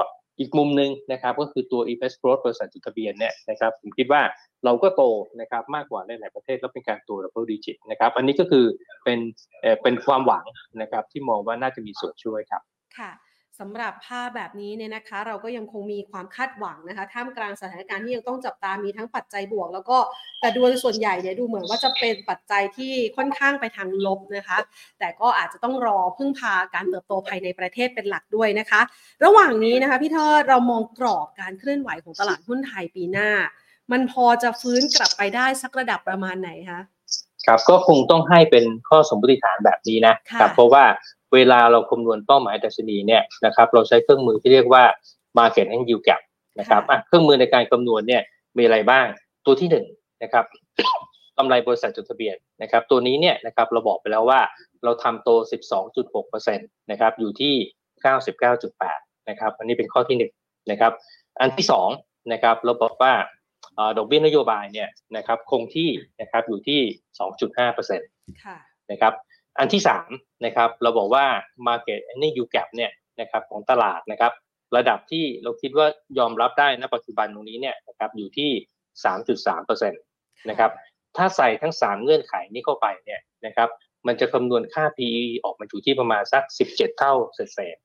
อีกมุมหนึ่งนะครับก็คือตัว invest growth บริษัทจดทะเบียนเนี่ยนะครับผมคิดว่าเราก็โตนะครับมากกว่าหลาย ๆ ประเทศแล้วเป็นการโต double digit นะครับอันนี้ก็คือเป็นเอ่อเป็นความหวังนะครับที่มองว่าน่าจะมีส่วนช่วยครับค่ะ สำหรับภาพแบบนี้เนี่ยนะคะ เราก็ยังคงมีความคาดหวังนะคะ ท่ามกลางสถานการณ์ที่ยังต้องจับตามีทั้งปัจจัยบวก แล้วก็แต่ดูส่วนใหญ่เนี่ยดูเหมือนว่าจะเป็นปัจจัยที่ค่อนข้างไปทางลบนะคะ แต่ก็อาจจะต้องรอพึ่งพาการเติบโตภายในประเทศเป็นหลักด้วยนะคะ ระหว่างนี้นะคะพี่เทอเรามองกรอบการเคลื่อนไหวของตลาดหุ้นไทยปีหน้า มันพอจะฟื้นกลับไปได้สักระดับประมาณไหนคะครับก็คงต้องให้เป็นข้อสมมติฐานแบบนี้นะครับเพราะว่าเวลาเราคำนวณเป้าหมายดัชนีเนี่ยนะครับเราใช้เครื่องมือที่เรียกว่า Market and Yield Gap นะครับเครื่องมือในการคำนวณเนี่ยมีอะไรบ้างตัวที่หนึ่งนะครับกำไรบริษัทจดทะเบียนนะครับ ตัวนี้เนี่ยนะครับเราบอกไปแล้วว่าเราทำโต 12.6%นะครับอยู่ที่ 99.8นะครับอันนี้เป็นข้อที่หนึ่งนะครับอันที่สองนะครับเราบอกว่าดอกเบี้ยนโยบายเนี่ยนะครับคงที่นะครับอยู่ที่ 2.5%นะครับ อันที่สามนะครับเราบอกว่า Market นี่ U gap เนี่ยนะครับของตลาดนะครับ ระดับที่เราคิดว่ายอมรับได้ณปัจจุบันตรงนี้เนี่ยนะครับอยู่ที่ 3.3%นะครับถ้าใส่ทั้ง 3 เงื่อนไขนี้เข้าไปเนี่ยนะครับมันจะคำนวณค่า PE ออกมาอยู่ที่ประมาณสัก 17 เท่าเศษ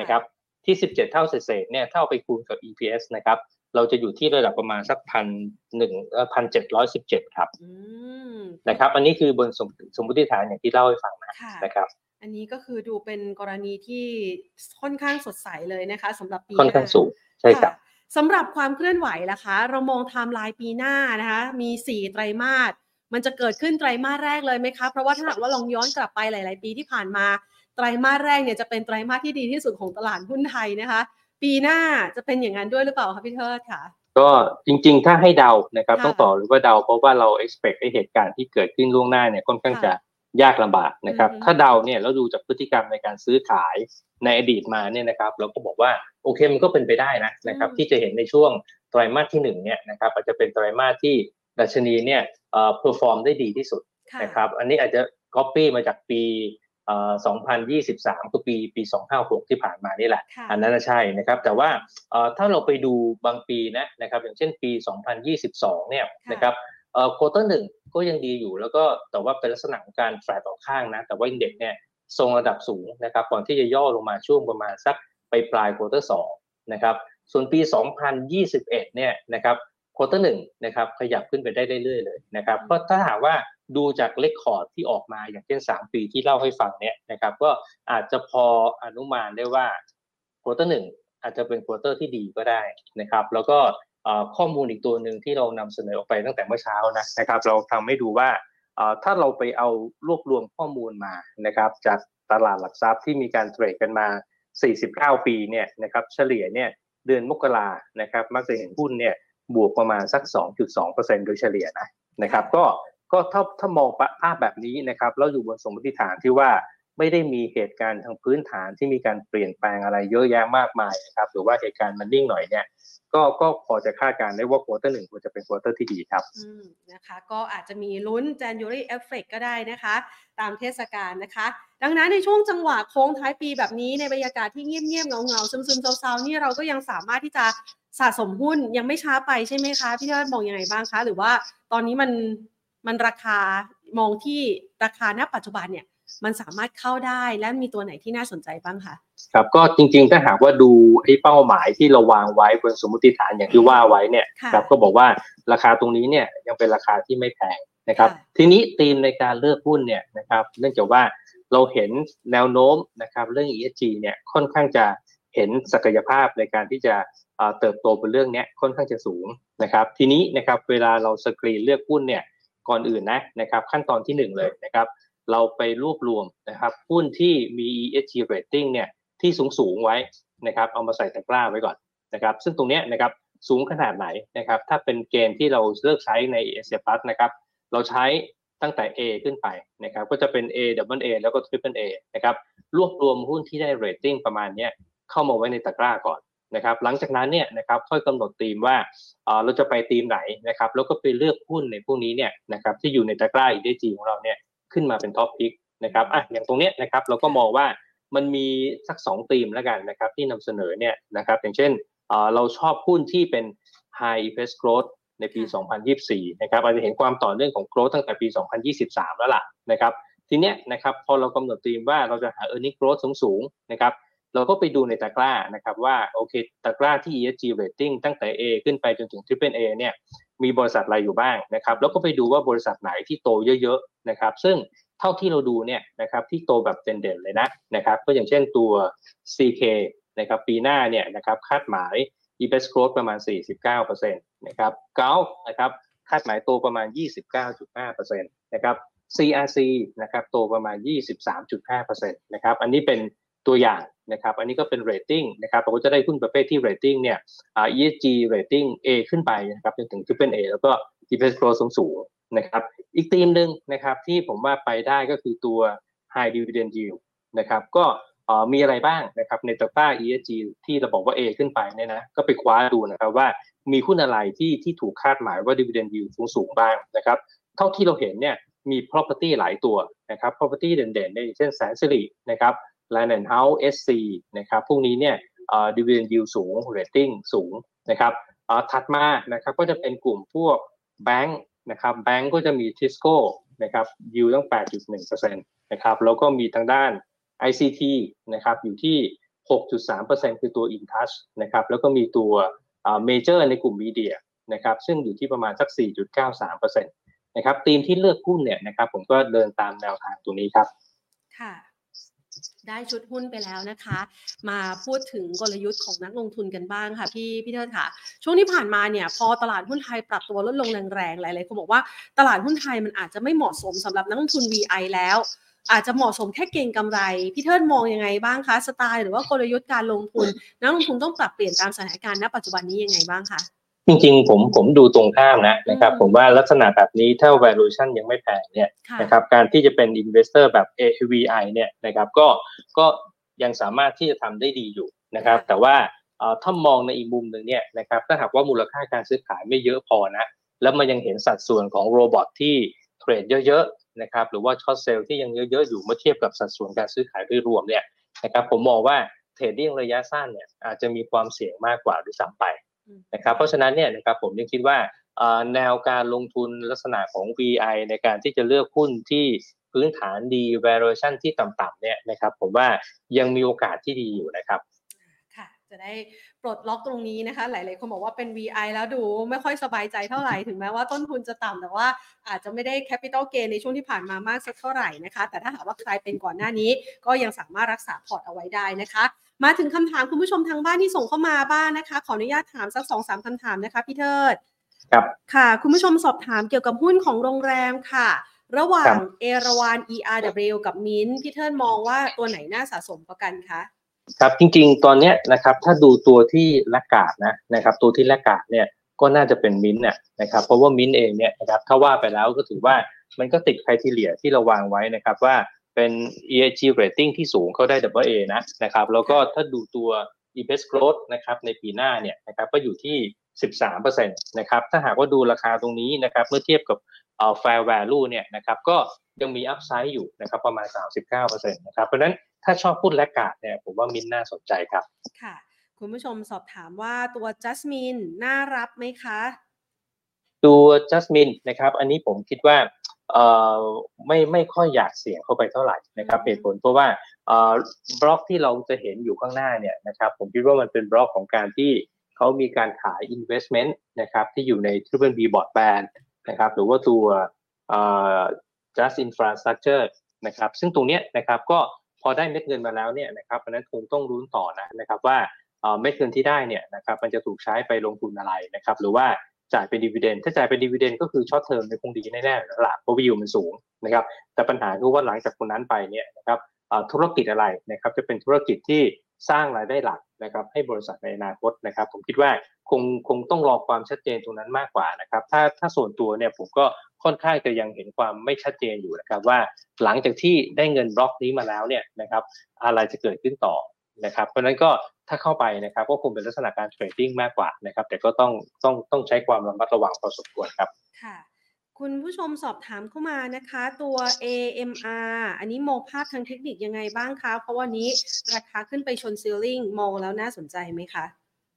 นะครับที่ 17 เท่าเศษเนี่ยถ้าเอาไปคูณกับ EPS นะครับ เราจะอยู่ที่ระดับประมาณสักพันหนึ่งพันเจ็ดร้อยสิบเจ็ดครับนะครับ อันนี้คือบนสมมติฐานอย่างที่เล่าให้ฟังนะนะครับอันนี้ก็คือดูเป็นกรณีที่ค่อนข้างสดใสเลยนะคะสำหรับปีค่อนข้างสูงใช่ครับสำหรับความเคลื่อนไหวล่ะคะ เรามองไทม์ไลน์ปีหน้านะคะ มีสี่ไตรมาสมันจะเกิดขึ้นไตรมาสแรกเลยไหมคะ เพราะว่าถ้าหากว่าลองย้อนกลับไปหลาย ๆ ปีที่ผ่านมา ไตรมาสแรกเนี่ยจะเป็นไตรมาสที่ดีที่สุดของตลาดหุ้นไทยนะคะ ปีหน้าจะเป็นอย่างนั้นด้วยหรือเปล่าคะพี่เทิดค่ะก็จริงๆ ถ้าให้เดานะครับต้องต่อหรือว่าเดาเพราะว่าเรา expect ไอ้เหตุการณ์ที่เกิดขึ้นล่วงหน้าเนี่ยค่อนข้างจะยากลำบากนะครับถ้าเดาเนี่ยเราดูจากพฤติกรรมในการซื้อขายในอดีตมาเนี่ยนะครับเราก็บอกว่าโอเคมันก็เป็นไปได้นะนะครับที่จะเห็นในช่วงไตรมาสที่หนึ่งเนี่ยนะครับอาจจะเป็นไตรมาสที่ดัชนีเนี่ยเอ่อ perform ได้ดีที่สุดนะครับอันนี้อาจจะก๊อปปี้มาจากปีเอ่อ 2023 คือปีปี 256 ที่ผ่านมานี่แหละ อันนั้นใช่นะครับ แต่ว่าเอ่อถ้าเราไปดูบางปีนะนะครับ อย่างเช่นปี 2022 เนี่ยนะครับเอ่อ quarter หนึ่งก็ยังดีอยู่ แล้วก็แต่ว่าเป็นลักษณะของการแฟลตออกข้างนะ แต่ว่า index เนี่ยทรงระดับสูงนะครับ ก่อนที่จะย่อลงมาช่วงประมาณสักไปปลาย quarter สองนะครับ ส่วนปี 2021 เนี่ยนะครับ quarter หนึ่งนะครับขยับขึ้นไปได้เรื่อยๆเลยนะครับก็ถ้าหากว่า ดูจาก record ที่ออกมาอย่างเช่น 3 ปีที่เล่าให้ฟังเนี่ยนะครับ ก็อาจจะพออนุมานได้ว่า quarter หนึ่งอาจจะเป็น quarter ที่ดีก็ได้นะครับ แล้วก็ข้อมูลอีกตัวหนึ่งที่เรานำเสนอออกไปตั้งแต่เมื่อเช้านะนะครับ เราทำให้ดูว่าถ้าเราไปเอารวบรวมข้อมูลมานะครับ จากตลาดหลักทรัพย์ที่มีการ trade กันมา 49 ปีเนี่ยนะครับเฉลี่ยเนี่ยเดือนมกรานะครับมักจะเห็นหุ้นเนี่ยบวกประมาณสัก 2.2%โดยเฉลี่ยนะนะครับ ก็ ก็ถ้าถ้ามองภาพแบบนี้นะครับเราอยู่บนสมมติฐานที่ว่าไม่ได้มีเหตุการณ์ทางพื้นฐานที่มีการเปลี่ยนแปลงอะไรเยอะแยะมากมายนะครับหรือว่าเหตุการณ์มันนิ่งหน่อยเนี่ยก็ก็พอจะคาดการณ์ได้ว่า quarter หนึ่งควรจะเป็น quarter ที่ดีครับอืมนะคะ ก็อาจจะมีลุ้น January effect ก็ได้นะคะ ตามเทศกาลนะคะ ดังนั้นในช่วงจังหวะโค้งท้ายปีแบบนี้ในบรรยากาศที่เงียบๆเหงาๆซึมๆเศร้าๆนี่เราก็ยังสามารถที่จะสะสมหุ้นยังไม่ช้าไปใช่ไหมคะ พี่เทิดมองยังไงบ้างคะ หรือว่าตอนนี้มัน มันราคามองที่ราคาณปัจจุบันเนี่ยมันสามารถเข้าได้และมีตัวไหนที่น่าสนใจบ้างคะครับก็จริงๆถ้าหากว่าดูไอ้เป้าหมายที่เราวางไว้บนสมมติฐานอย่างที่ว่าไว้เนี่ยครับก็บอกว่าราคาตรงนี้เนี่ยยังเป็นราคาที่ไม่แพงนะครับทีนี้ธีมในการเลือกหุ้นเนี่ยนะครับเนื่องจากว่าเราเห็นแนวโน้มนะครับเรื่อง ESG เนี่ยค่อนข้างจะเห็นศักยภาพในการที่จะเติบโตเป็นเรื่องนี้ค่อนข้างจะสูงนะครับ ทีนี้นะครับเวลาเราสกรีนเลือกหุ้นเนี่ย ก่อนอื่นนะนะครับขั้นตอนที่ 1 เลยนะครับเราไปรวบรวมนะครับหุ้นที่มี ESG rating เนี่ยที่สูงสูงไว้นะครับเอามาใส่ตะกร้าไว้ก่อนนะครับซึ่งตรงนี้นะครับสูงขนาดไหนนะครับถ้าเป็นเกณฑ์ที่เราเลือกใช้ใน s อ Plus นะครับเราใช้ตั้งแต่ A ขึ้นไปนะครับก็จะเป็น A double A แล้วก็ triple A นะครับรวบรวมหุ้นที่ได้ rating ประมาณนี้เข้ามาไว้ในตะกร้าก่อน นะครับหลังจากนั้นเนี่ยนะครับค่อยกำหนดธีมว่าเราจะไปธีมไหนนะครับแล้วก็ไปเลือกหุ้นในพวกนี้เนี่ยนะครับที่อยู่ในตะกร้า ESG ของเราเนี่ยขึ้นมาเป็น top pick นะครับอะอย่างตรงเนี้ยนะครับเราก็มองว่ามันมีสัก2ธีมแล้วกันนะครับที่นำเสนอเนี่ยนะครับอย่างเช่นเราชอบหุ้นที่เป็น high EPS growth ในปี 2024 นะครับอาจจะเห็นความต่อเนื่องของ growth ตั้งแต่ปี 2023 แล้วล่ะนะครับ ทีเนี้ยนะครับพอเรากำหนดธีมว่าเราจะหา earning growth สูงๆนะครับ เราก็ไปดูในตะกร้านะครับว่าโอเคตะกร้าที่ ESG rating ตั้งแต่ A ขึ้นไปจนถึง Triple A เนี่ยมีบริษัทอะไรอยู่บ้างนะครับแล้วก็ไปดูว่าบริษัทไหนที่โตเยอะๆนะครับซึ่งเท่าที่เราดูเนี่ยนะครับที่โตแบบเด่นๆเลยนะนะครับก็อย่างเช่นตัว CK นะครับปีหน้าเนี่ยนะครับคาดหมาย EPS growth ประมาณ 49%นะครับเกานะครับคาดหมายโตประมาณ 29.5%นะครับ CRC นะครับโตประมาณ 23.5%นะครับอันนี้เป็น ตัวอย่างนะครับ อันนี้ก็เป็นเรตติ้งนะครับเราก็จะได้หุ้นประเภทที่เรตติ้งเนี่ย ESG เรตติ้ง A ขึ้นไปนะครับจนถึง Triple A แล้วก็ EPS Growth สูงสูงนะครับ อีกธีมหนึ่งนะครับที่ผมว่าไปได้ก็คือตัว High Dividend Yield นะครับ ก็มีอะไรบ้างนะครับในตะกร้า ESG ที่เราบอกว่า A ขึ้นไปเนี่ยนะก็ไปคว้าดูนะครับว่ามีหุ้นอะไรที่ที่ถูกคาดหมายว่า Dividend Yield สูงสูงบ้างนะครับเท่าที่เราเห็นเนี่ยมี property หลายตัวนะครับ property เด่นๆในเช่นแสนสิรินะครับ Land and House SC นะครับพวกนี้เนี่ยดีเวนยิวสูงเรตติ้งสูงนะครับถัดมานะครับก็จะเป็นกลุ่มพวกแบงค์นะครับแบงค์ก็จะมีทิสโก้นะครับยิวตั้ง 8.1%นะครับแล้วก็มีทางด้าน ICT นะครับอยู่ที่ 6.3%คือตัว InTouch นะครับแล้วก็มีตัวเมเจอร์ในกลุ่มมีเดียนะครับซึ่งอยู่ที่ประมาณสัก 4.93%นะครับทีมที่เลือกหุ้นเนี่ยนะครับผมก็เดินตามแนวทางตัวนี้ครับ ค่ะ ได้ชุดหุ้นไปแล้วนะคะ มาพูดถึงกลยุทธ์ของนักลงทุนกันบ้างค่ะพี่พี่เทิดค่ะ ช่วงที่ผ่านมาเนี่ยพอตลาดหุ้นไทยปรับตัวลดลงแรงๆหลายๆคนบอกว่าตลาดหุ้นไทยมันอาจจะไม่เหมาะสมสำหรับนักลงทุน VI แล้ว อาจจะเหมาะสมแค่เก่งกำไร พี่เทิดมองยังไงบ้างคะสไตล์หรือว่ากลยุทธ์การลงทุน นักลงทุนต้องปรับเปลี่ยนตามสถานการณ์ณปัจจุบันนี้ยังไงบ้างคะ จริงๆ ผมผมดูตรงข้ามนะนะครับ ผมว่าลักษณะแบบนี้ถ้า valuation ยังไม่แพงเนี่ยนะครับการที่จะเป็น investor แบบ AVI เนี่ยนะครับก็ก็ยังสามารถที่จะทำได้ดีอยู่นะครับ แต่ว่าถ้ามองในอีกมุมหนึ่งเนี่ยนะครับถ้าหากว่ามูลค่าการซื้อขายไม่เยอะพอนะ แล้วมันยังเห็นสัดส่วนของโรบอทที่เทรดเยอะๆนะครับหรือว่า short sell ที่ยังเยอะๆอยู่เมื่อเทียบกับสัดส่วนการซื้อขายโดยรวมเนี่ยนะครับผมมองว่า trading ระยะสั้นเนี่ยอาจจะมีความเสี่ยงมากกว่าด้วยซ้ำไป นะครับเพราะฉะนั้นเนี่ยนะครับผมยังคิดว่าแนวการลงทุนลักษณะของ VI ในการที่จะเลือกหุ้นที่พื้นฐานดี valuation ที่ต่ำๆเนี่ยนะครับผมว่ายังมีโอกาสที่ดีอยู่นะครับจะได้ปลดล็อกตรงนี้นะคะ หลาย ๆ คนบอกว่าเป็น VI แล้วดูไม่ค่อยสบายใจเท่าไหร่ ถึงแม้ว่าต้นทุนจะต่ำแต่ว่าอาจจะไม่ได้ Capital Gain ในช่วงที่ผ่านมามากสักเท่าไหร่นะคะ แต่ถ้าหากว่าใครเป็นก่อนหน้านี้ก็ยังสามารถรักษาพอร์ตเอาไว้ได้นะคะ มาถึงคำถามคุณผู้ชมทางบ้านที่ส่งเข้ามาบ้านนะคะ ขออนุญาตถามสักสองสามคำถามนะคะพี่เทิดครับค่ะ คุณผู้ชมสอบถามเกี่ยวกับหุ้นของโรงแรมค่ะ ระหว่างเอราวัน ERW กับมินพี่เทิดมองว่าตัวไหนน่าสะสมกว่ากันคะครับจริงๆ ตอนนี้นะครับถ้าดูตัวที่ละกาดนะนะครับตัวที่ละกาดเนี่ยก็น่าจะเป็นมินเนี่ยนะครับเพราะว่ามินเองเนี่ยนะครับถ้าว่าไปแล้วก็ถือว่ามันก็ติดคุณทีเลียที่เราวางไว้นะครับว่า เป็น ESG rating ที่สูงเขาได้ double A นะนะครับแล้วก็ถ้าดูตัว EPS growth นะครับในปีหน้าเนี่ยนะครับก็อยู่ที่ 13%นะครับถ้าหากว่าดูราคาตรงนี้นะครับเมื่อเทียบกับเอ่อ fair value เนี่ยนะครับก็ยังมีอัพไซด์อยู่นะครับประมาณ 39%นะครับเพราะฉะนั้นถ้าชอบพูดและกาดเนี่ยผมว่ามินน่าสนใจครับค่ะคุณผู้ชมสอบถามว่าตัวจัสมินน่ารับไหมคะ ตัวจัสมินนะครับ อันนี้ผมคิดว่าเอ่อ ไม่ไม่ค่อยอยากเสี่ยงเข้าไปเท่าไหร่นะครับเหตุผลเพราะว่าเอ่อบล็อกที่เราจะเห็นอยู่ข้างหน้าเนี่ยนะครับผมคิดว่ามันเป็นบล็อกของการที่เขามีการขาย investment นะครับที่อยู่ใน Triple B Board Band นะครับหรือว่าตัวเอ่อ JAS infrastructure นะครับซึ่งตรงนี้นะครับก็พอได้เม็ดเงินมาแล้วเนี่ยนะครับเพราะนั้นคงต้องลุ้นต่อนะนะครับว่าเม็ดเงินที่ได้เนี่ยนะครับมันจะถูกใช้ไปลงทุนอะไรนะครับหรือว่า จ่ายเป็น dividend ถ้าจ่ายเป็น dividend ก็คือ short term ในคงดีแน่ๆแล้วล่ะเพราะวิวมันสูงนะครับ แต่ปัญหาคือว่าหลังจากคนนั้นไปเนี่ยนะครับธุรกิจอะไรนะครับจะเป็นธุรกิจที่สร้างรายได้หลักนะครับให้บริษัทในอนาคตนะครับ ผมคิดว่าคงคงต้องรอความชัดเจนตรงนั้นมากกว่านะครับ ถ้าถ้าส่วนตัวเนี่ยผมก็ค่อนข้างจะยังเห็นความไม่ชัดเจนอยู่นะครับว่าหลังจากที่ได้เงินบล็อกนี้มาแล้วเนี่ยนะครับอะไรจะเกิดขึ้นต่อ นะครับ เพราะนั้นก็ถ้าเข้าไปนะครับก็คงเป็นลักษณะการเทรดดิ้งมากกว่านะครับ แต่ก็ต้องต้องต้องใช้ความระมัดระวังพอสมควรครับค่ะคุณผู้ชมสอบถามเข้ามานะคะ ตัว AMR อันนี้มองภาพทางเทคนิคยังไงบ้างคะ เพราะวันนี้ราคาขึ้นไปชนซีลิงมองแล้วน่าสนใจไหมคะ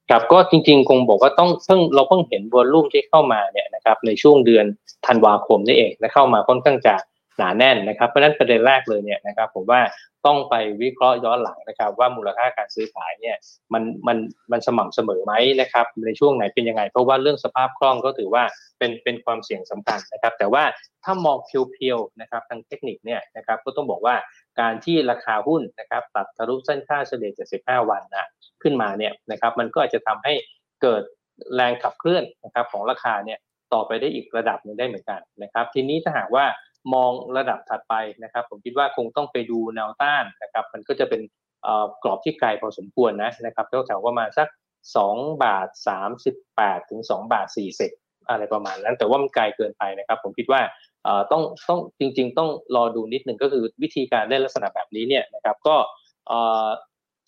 ครับก็จริงๆคงบอกว่าต้องเพิ่งเราเพิ่งเห็นวอลลุ่มที่เข้ามาเนี่ยนะครับในช่วงเดือนธันวาคมนี่เองนะเข้ามาค่อนข้างจะหนาแน่นนะครับเพราะนั้นประเด็นแรกเลยเนี่ยนะครับผมว่า ต้องไปวิเคราะห์ย้อนหลังนะครับ ว่ามูลค่าการซื้อขายเนี่ยมันมันมันสม่ำเสมอไหมนะครับในช่วงไหนเป็นยังไง เพราะว่าเรื่องสภาพคล่องก็ถือว่าเป็นเป็นความเสี่ยงสำคัญนะครับ แต่ว่าถ้ามองเพียวๆนะครับทางเทคนิคเนี่ยนะครับก็ต้องบอกว่าการที่ราคาหุ้นนะครับตัดทะลุเส้นค่าเฉลี่ย75 วันนะขึ้นมาเนี่ยนะครับมันก็อาจจะทำให้เกิดแรงขับเคลื่อนนะครับของราคาเนี่ยต่อไปได้อีกระดับหนึ่งได้เหมือนกันนะครับ ทีนี้ถ้าหากว่า มองระดับถัดไปนะครับ ผมคิดว่าคงต้องไปดูแนวต้านนะครับ มันก็จะเป็นกรอบที่ไกลพอสมควรนะนะครับแถวๆประมาณสัก 2 บาท 38 ถึง 2 บาท 40 อะไรประมาณนั้น แต่ว่ามันไกลเกินไปนะครับ ผมคิดว่าต้องต้องจริง ๆ ต้องรอดูนิดหนึ่งก็คือวิธีการเล่นลักษณะแบบนี้เนี่ยนะครับ ก็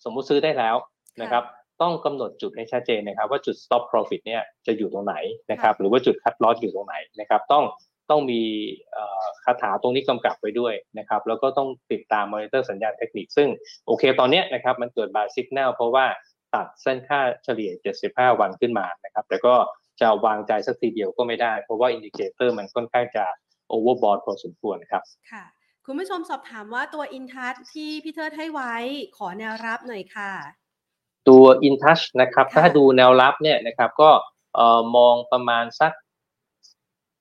สมมุติซื้อได้แล้วนะครับต้องกำหนดจุดให้ชัดเจนนะครับ ว่าจุด stop profit เนี่ยจะอยู่ตรงไหนนะครับ หรือว่าจุด cut loss อยู่ตรงไหนนะครับ ต้อง ต้องมีคาถาตรงนี้กำกับไว้ด้วยนะครับ แล้วก็ต้องติดตามมอนิเตอร์สัญญาณเทคนิค ซึ่งโอเคตอนนี้นะครับมันเกิดบาร์สิกแนลเพราะว่าตัดเส้นค่าเฉลี่ย 75 วันขึ้นมานะครับ แต่ก็จะวางใจซะทีเดียวก็ไม่ได้ เพราะว่า indicator มันค่อนข้างจะ overbought พอสมควรครับ ค่ะ คุณผู้ชมสอบถามว่าตัวอินทัชที่พี่เทิดให้ไว้ขอแนวรับหน่อยค่ะ ตัวอินทัชนะครับ ถ้าดูแนวรับเนี่ยนะครับก็มองประมาณสัก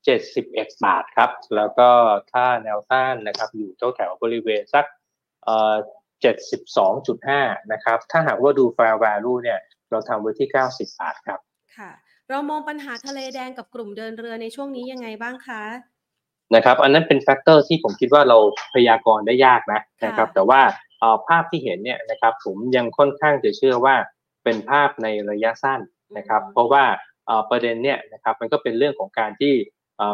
71 บาทครับ แล้วก็ถ้าแนวต้านนะครับอยู่แถวแถวบริเวณสักเอ่อ72.5 นะครับ ถ้าหากว่าดู fair value เนี่ย เราทำไว้ที่ 90 บาทครับ ค่ะ เรามองปัญหาทะเลแดงกับกลุ่มเดินเรือในช่วงนี้ยังไงบ้างคะ นะครับ อันนั้นเป็น factor ที่ผมคิดว่าเราพยากรณ์ได้ยากนะนะครับ แต่ว่าภาพที่เห็นเนี่ยนะครับผมยังค่อนข้างจะเชื่อว่าเป็นภาพในระยะสั้นนะครับ เพราะว่าประเด็นเนี่ยนะครับมันก็เป็นเรื่องของการที่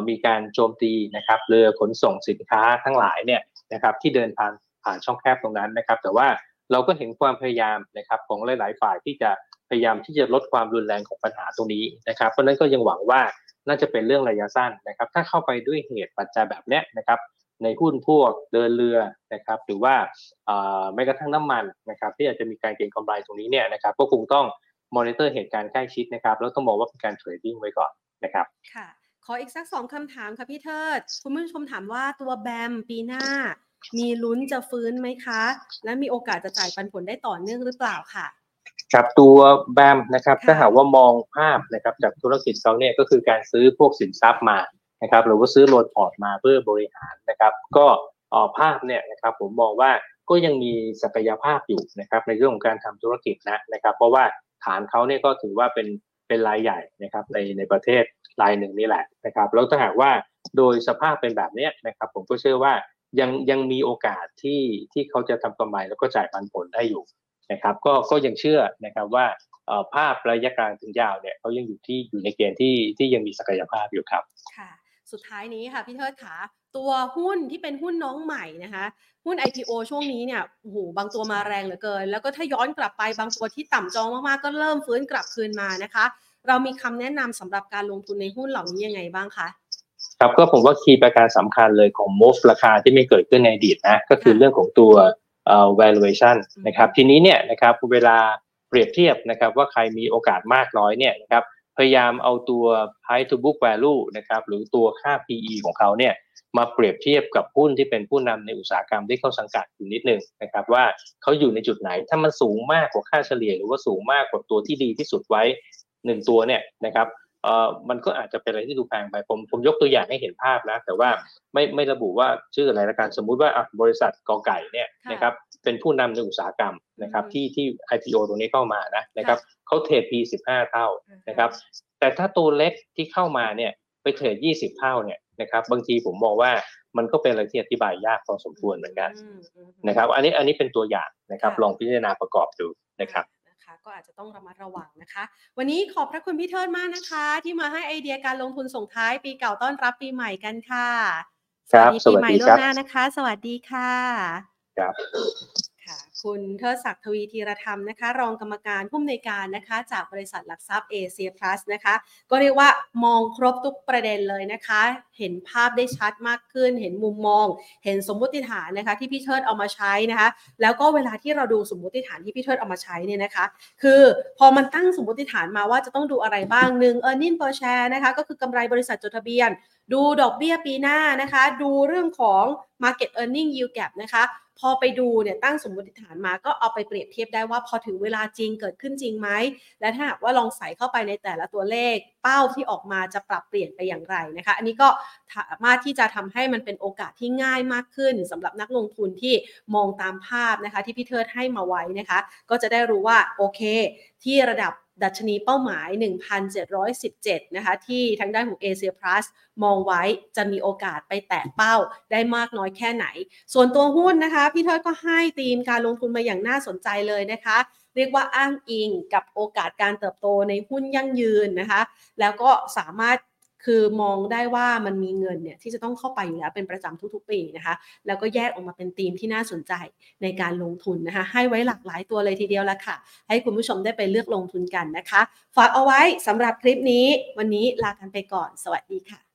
มีการโจมตีนะครับเรือขนส่งสินค้าทั้งหลายเนี่ยนะครับที่เดินผ่านผ่านช่องแคบตรงนั้นนะครับ แต่ว่าเราก็เห็นความพยายามนะครับของหลาย ๆ ฝ่ายที่จะพยายามที่จะลดความรุนแรงของปัญหาตรงนี้นะครับเพราะนั้นก็ยังหวังว่าน่าจะเป็นเรื่องระยะสั้นนะครับ ถ้าเข้าไปด้วยเหตุปัจจัยแบบนี้นะครับในหุ้นพวกเดินเรือนะครับหรือว่าแม้กระทั่งน้ำมันนะครับที่อาจจะมีการเก็งกำไรตรงนี้เนี่ยนะครับก็คงต้องมอนิเตอร์เหตุการณ์ใกล้ชิดนะครับแล้วต้องมองว่าเป็นการ trading ไว้ก่อนนะครับค่ะ ออีกสักสองคำถามค่ะพี่เทิด คุณผู้ชมถามว่าตัว BAM ปีหน้า มีลุ้นจะฟื้นไหมคะ และมีโอกาสจะจ่ายปันผลได้ต่อเนื่องหรือเปล่าค่ะครับตัว BAM นะครับถ้าหากว่ามองภาพนะครับจากธุรกิจเขาเนี่ยก็คือการซื้อพวกสินทรัพย์มานะครับหรือว่าซื้อ loan port มาเพื่อบริหารนะครับ ก็ออภาพเนี่ยนะครับผมมองว่าก็ยังมีศักยภาพอยู่นะครับในเรื่องของการทำธุรกิจนะนะครับ เพราะว่าฐานเขาเนี่ยก็ถือว่าเป็นเป็นรายใหญ่นะครับในในประเทศ รายหนึ่งนี่แหละนะครับแล้วถ้าหากว่าโดยสภาพเป็นแบบนี้นะครับผมก็เชื่อว่ายังยังมีโอกาสที่ที่เขาจะทำกำไรแล้วก็จ่ายปันผลได้อยู่นะครับก็ก็ยังเชื่อนะครับว่าภาพระยะกลางถึงยาวเนี่ยเขายังอยู่ที่อยู่ในเกณฑ์ที่ที่ยังมีศักยภาพอยู่ครับค่ะสุดท้ายนี้ค่ะพี่เทิดขาตัวหุ้นที่เป็นหุ้นน้องใหม่นะคะหุ้น IPO ช่วงนี้เนี่ยโอ้โหบางตัวมาแรงเหลือเกิน แล้วก็ถ้าย้อนกลับไปบางตัวที่ต่ำจองมากๆก็เริ่มฟื้นกลับคืนมานะคะ เรามีคำแนะนำสำหรับการลงทุนในหุ้นเหล่านี้ยังไงบ้างคะครับก็ผมว่าคีย์ประการสำคัญเลยของ move ราคาที่ไม่เกิดขึ้นในอดีตนะก็คือเรื่องของตัว valuation นะครับทีนี้เนี่ยนะครับเวลาเปรียบเทียบนะครับว่าใครมีโอกาสมากน้อยเนี่ยนะครับพยายามเอาตัว price to book value นะครับหรือตัวค่า PE ของเขาเนี่ยมาเปรียบเทียบกับหุ้นที่เป็นผู้นำในอุตสาหกรรมที่เขาสังกัดอยู่นิดหนึ่งนะครับว่าเขาอยู่ในจุดไหนถ้ามันสูงมากกว่าค่าเฉลี่ย หรือว่าสูงมากกว่าตัวที่ดีที่สุดไว้ หนึ่งตัวเนี่ยนะครับเอ่อมันก็อาจจะเป็นอะไรที่ดูแพงไปผมผมยกตัวอย่างให้เห็นภาพนะ แต่ว่าไม่ไม่ระบุว่าชื่ออะไรละกันสมมุติว่าบริษัทกอไก่เนี่ยนะครับเป็นผู้นำในอุตสาหกรรมนะครับที่ที่ IPO ตรงนี้เข้ามานะนะครับเขาเทรด P15 เท่านะครับแต่ถ้าตัวเล็กที่เข้ามาเนี่ยไปเทรด 20 เท่าเนี่ยนะครับบางทีผมมองว่ามันก็เป็นอะไรที่อธิบายยากพอสมควรเหมือนกันนะครับ อันนี้อันนี้เป็นตัวอย่างนะครับลองพิจารณาประกอบดูนะครับ ก็อาจจะต้องระมัดระวังนะคะ วันนี้ขอบพระคุณพี่เทิดมากนะคะ ที่มาให้ไอเดียการลงทุนส่งท้ายปีเก่าต้อนรับปีใหม่กันค่ะสวัสดีปีใหม่ล่วงหน้านะคะ สวัสดีค่ะ ครับ คุณเทิดศักดิ์ทวีธีรธรรมนะคะ รองกรรมการผู้อำนวยการนะคะ จากบริษัทหลักทรัพย์เอเชียพลัสนะคะ ก็เรียกว่ามองครบทุกประเด็นเลยนะคะ เห็นภาพได้ชัดมากขึ้น เห็นมุมมอง เห็นสมมติฐานนะคะ ที่พี่เทิดเอามาใช้นะคะ แล้วก็เวลาที่เราดูสมมติฐานที่พี่เทิดเอามาใช้เนี่ยนะคะ คือพอมันตั้งสมมติฐานมาว่าจะต้องดูอะไรบ้างหนึ่ง e a r n i n g per share นะคะก็คือกำไรบริษัทจดทะเบียน ดูดอกเบี้ยปีหน้านะคะ ดูเรื่องของ market earning yield gap นะคะ พอไปดูเนี่ยตั้งสมมติฐานมาก็เอาไปเปรียบเทียบได้ว่าพอถึงเวลาจริงเกิดขึ้นจริงไหม และถ้าหากว่าลองใส่เข้าไปในแต่ละตัวเลขเป้าที่ออกมาจะปรับเปลี่ยนไปอย่างไรนะคะ อันนี้ก็สามารถที่จะทำให้มันเป็นโอกาสที่ง่ายมากขึ้นสำหรับนักลงทุนที่มองตามภาพนะคะ ที่พี่เทิดให้มาไว้นะคะ ก็จะได้รู้ว่าโอเค ที่ระดับ ดัชนีเป้าหมาย 1,717 นะคะ ที่ทางด้านของ Asia Plus มองไว้จะมีโอกาสไปแตะเป้าได้มากน้อยแค่ไหน ส่วนตัวหุ้นนะคะ พี่เทิดก็ให้ธีมการลงทุนมาอย่างน่าสนใจเลยนะคะ เรียกว่าอ้างอิงกับโอกาสการเติบโตในหุ้นยั่งยืนนะคะ แล้วก็สามารถ คือมองได้ว่ามันมีเงินเนี่ยที่จะต้องเข้าไปอยู่แล้วเป็นประจำทุกๆปีนะคะแล้วก็แยกออกมาเป็นธีมที่น่าสนใจในการลงทุนนะคะให้ไว้หลากหลายตัวเลยทีเดียวละค่ะ ให้คุณผู้ชมได้ไปเลือกลงทุนกันนะคะ ฝากเอาไว้สำหรับคลิปนี้วันนี้ลากันไปก่อน สวัสดีค่ะ